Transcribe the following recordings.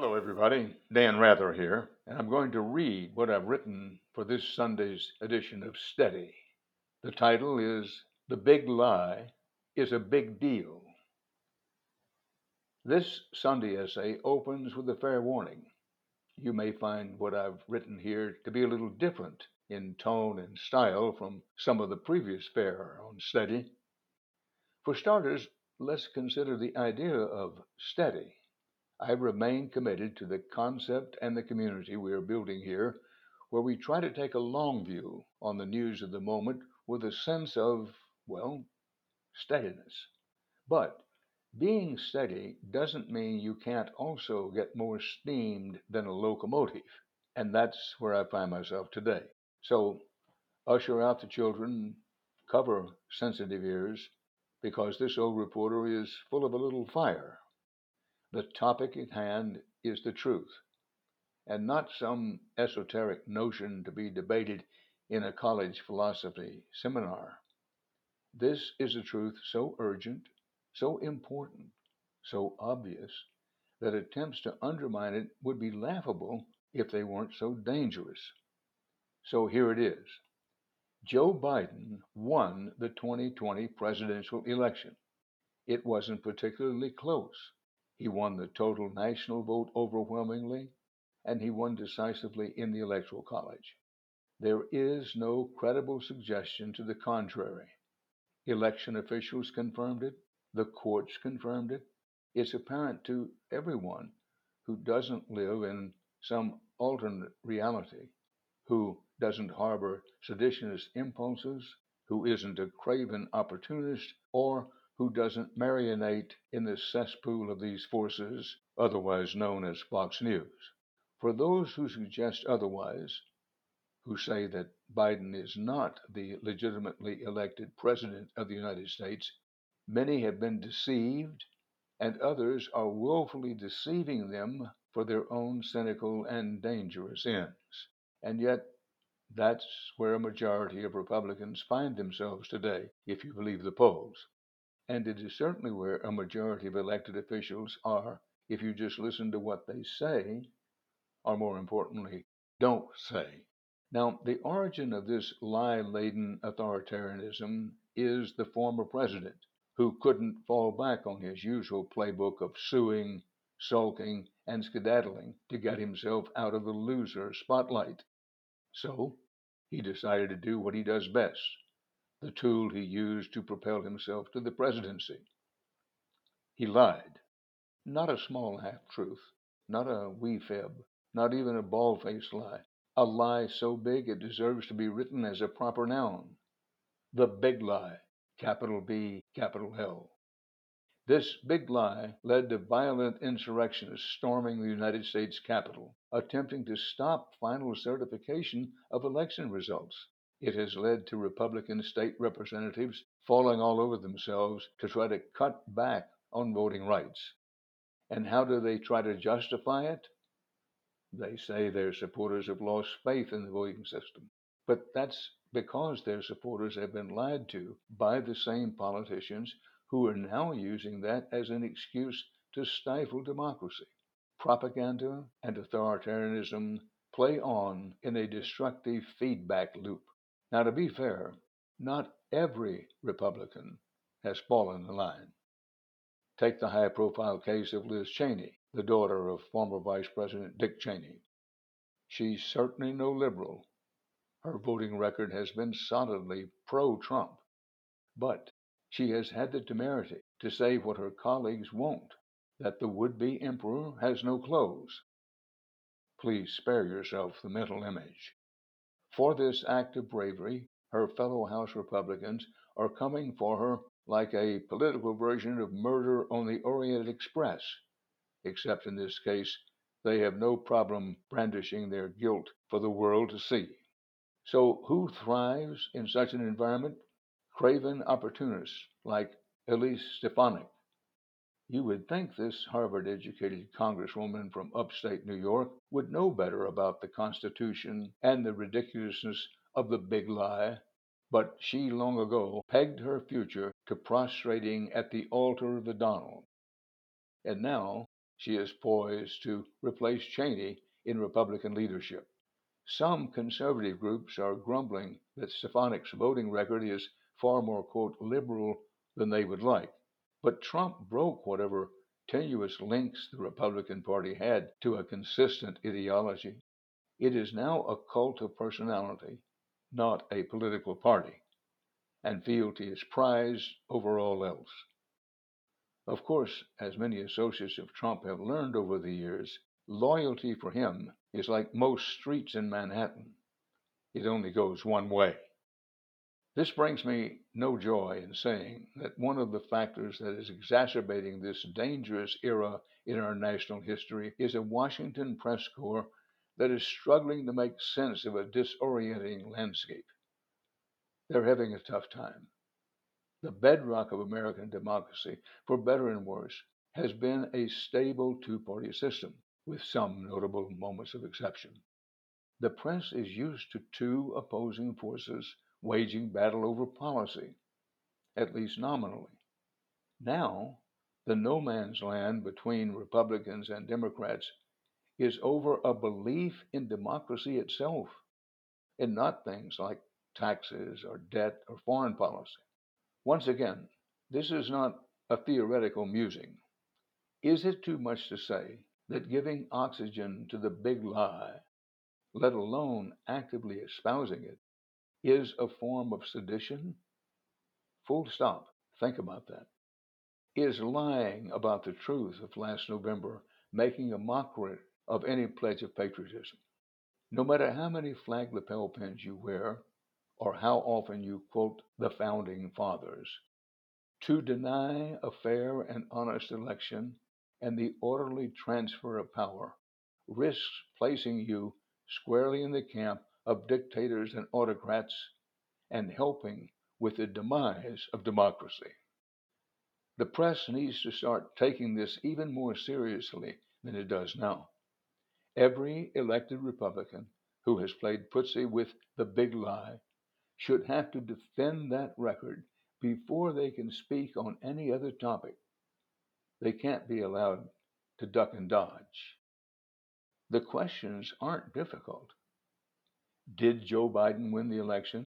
Hello, everybody. Dan Rather here, and I'm going to read what I've written for this Sunday's edition of Steady. The title is The Big Lie is a Big Deal. This Sunday essay opens with a fair warning. You may find what I've written here to be a little different in tone and style from some of the previous fare on Steady. For starters, let's consider the idea of steady. I remain committed to the concept and the community we are building here, where we try to take a long view on the news of the moment with a sense of, well, steadiness. But being steady doesn't mean you can't also get more steamed than a locomotive. And that's where I find myself today. So usher out the children, cover sensitive ears, because this old reporter is full of a little fire. The topic at hand is the truth, and not some esoteric notion to be debated in a college philosophy seminar. This is a truth so urgent, so important, so obvious, that attempts to undermine it would be laughable if they weren't so dangerous. So here it is Joe Biden won the 2020 presidential election. It wasn't particularly close. He won the total national vote overwhelmingly, and he won decisively in the Electoral College. There is no credible suggestion to the contrary. Election officials confirmed it, the courts confirmed it. It's apparent to everyone who doesn't live in some alternate reality, who doesn't harbor seditionist impulses, who isn't a craven opportunist, or who doesn't marionate in the cesspool of these forces, otherwise known as Fox News. For those who suggest otherwise, who say that Biden is not the legitimately elected President of the United States, many have been deceived, and others are willfully deceiving them for their own cynical and dangerous ends. And yet, that's where a majority of Republicans find themselves today, if you believe the polls. And it is certainly where a majority of elected officials are if you just listen to what they say, or more importantly, don't say. Now, the origin of this lie laden authoritarianism is the former president, who couldn't fall back on his usual playbook of suing, sulking, and skedaddling to get himself out of the loser spotlight. So, he decided to do what he does best the tool he used to propel himself to the presidency. He lied. Not a small half truth, not a wee fib, not even a bald faced lie. A lie so big it deserves to be written as a proper noun. The big lie, capital B, capital L. This big lie led to violent insurrectionists storming the United States Capitol, attempting to stop final certification of election results. It has led to Republican state representatives falling all over themselves to try to cut back on voting rights. And how do they try to justify it? They say their supporters have lost faith in the voting system. But that's because their supporters have been lied to by the same politicians who are now using that as an excuse to stifle democracy. Propaganda and authoritarianism play on in a destructive feedback loop. Now, to be fair, not every Republican has fallen in line. Take the high profile case of Liz Cheney, the daughter of former Vice President Dick Cheney. She's certainly no liberal. Her voting record has been solidly pro Trump. But she has had the temerity to say what her colleagues won't that the would be emperor has no clothes. Please spare yourself the mental image. For this act of bravery, her fellow House Republicans are coming for her like a political version of murder on the Orient Express, except in this case, they have no problem brandishing their guilt for the world to see. So, who thrives in such an environment? Craven opportunists like Elise Stefanik, you would think this Harvard educated Congresswoman from upstate New York would know better about the Constitution and the ridiculousness of the big lie, but she long ago pegged her future to prostrating at the altar of the Donald. And now she is poised to replace Cheney in Republican leadership. Some conservative groups are grumbling that Stefanik's voting record is far more, quote, liberal than they would like. But Trump broke whatever tenuous links the Republican Party had to a consistent ideology. It is now a cult of personality, not a political party, and fealty is prized over all else. Of course, as many associates of Trump have learned over the years, loyalty for him is like most streets in Manhattan. It only goes one way. This brings me no joy in saying that one of the factors that is exacerbating this dangerous era in our national history is a Washington press corps that is struggling to make sense of a disorienting landscape. They're having a tough time. The bedrock of American democracy, for better and worse, has been a stable two party system, with some notable moments of exception. The press is used to two opposing forces waging battle over policy, at least nominally. Now, the no man's land between Republicans and Democrats is over a belief in democracy itself, and not things like taxes or debt or foreign policy. Once again, this is not a theoretical musing. Is it too much to say that giving oxygen to the big lie, let alone actively espousing it, is a form of sedition? Full stop. Think about that. Is lying about the truth of last November making a mockery of any pledge of patriotism? No matter how many flag lapel pins you wear, or how often you quote the founding fathers. To deny a fair and honest election and the orderly transfer of power risks placing you squarely in the camp of dictators and autocrats and helping with the demise of democracy. The press needs to start taking this even more seriously than it does now. Every elected Republican who has played footsie with the big lie should have to defend that record before they can speak on any other topic. They can't be allowed to duck and dodge. The questions aren't difficult. Did Joe Biden win the election?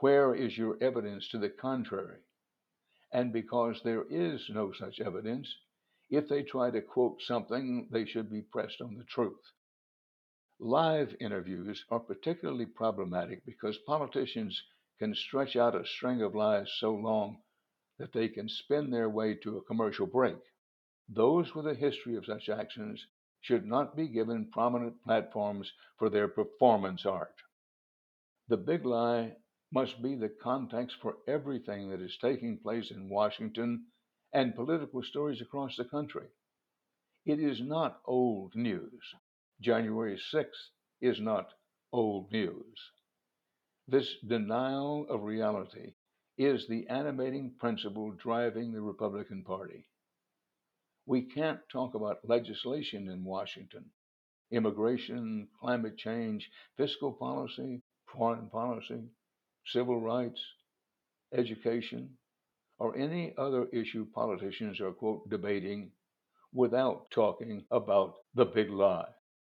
Where is your evidence to the contrary? And because there is no such evidence, if they try to quote something, they should be pressed on the truth. Live interviews are particularly problematic because politicians can stretch out a string of lies so long that they can spin their way to a commercial break. Those with a history of such actions should not be given prominent platforms for their performance art. The big lie must be the context for everything that is taking place in Washington and political stories across the country. It is not old news. January 6th is not old news. This denial of reality is the animating principle driving the Republican Party. We can't talk about legislation in Washington immigration, climate change, fiscal policy, foreign policy, civil rights, education, or any other issue politicians are, quote, debating without talking about the big lie.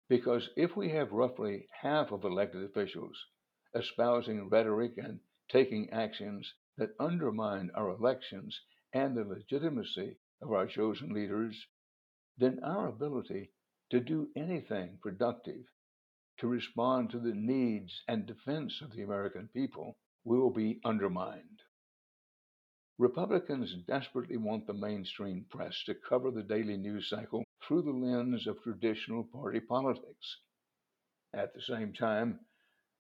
Because if we have roughly half of elected officials espousing rhetoric and taking actions that undermine our elections and the legitimacy of our chosen leaders, then our ability to do anything productive to respond to the needs and defense of the American people will be undermined. Republicans desperately want the mainstream press to cover the daily news cycle through the lens of traditional party politics. At the same time,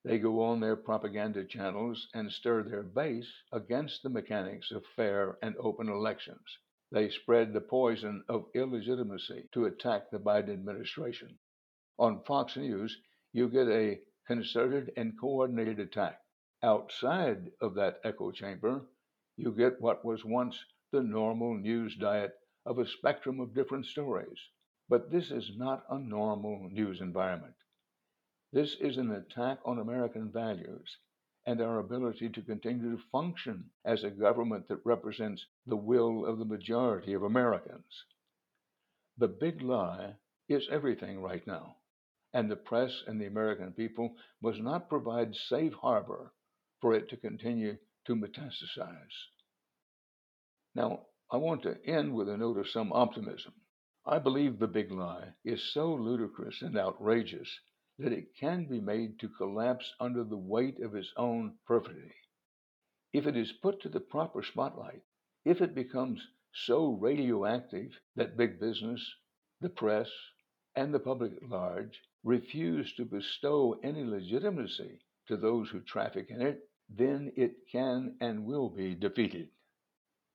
they go on their propaganda channels and stir their base against the mechanics of fair and open elections. They spread the poison of illegitimacy to attack the Biden administration. On Fox News, you get a concerted and coordinated attack. Outside of that echo chamber, you get what was once the normal news diet of a spectrum of different stories. But this is not a normal news environment. This is an attack on American values and our ability to continue to function as a government that represents the will of the majority of Americans. The big lie is everything right now, and the press and the American people must not provide safe harbor for it to continue to metastasize. Now, I want to end with a note of some optimism. I believe the big lie is so ludicrous and outrageous that it can be made to collapse under the weight of its own perfidy. If it is put to the proper spotlight, if it becomes so radioactive that big business, the press, and the public at large refuse to bestow any legitimacy to those who traffic in it, then it can and will be defeated.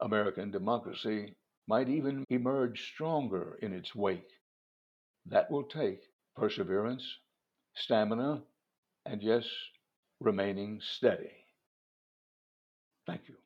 American democracy might even emerge stronger in its wake. That will take perseverance, stamina, and yes, remaining steady. Thank you.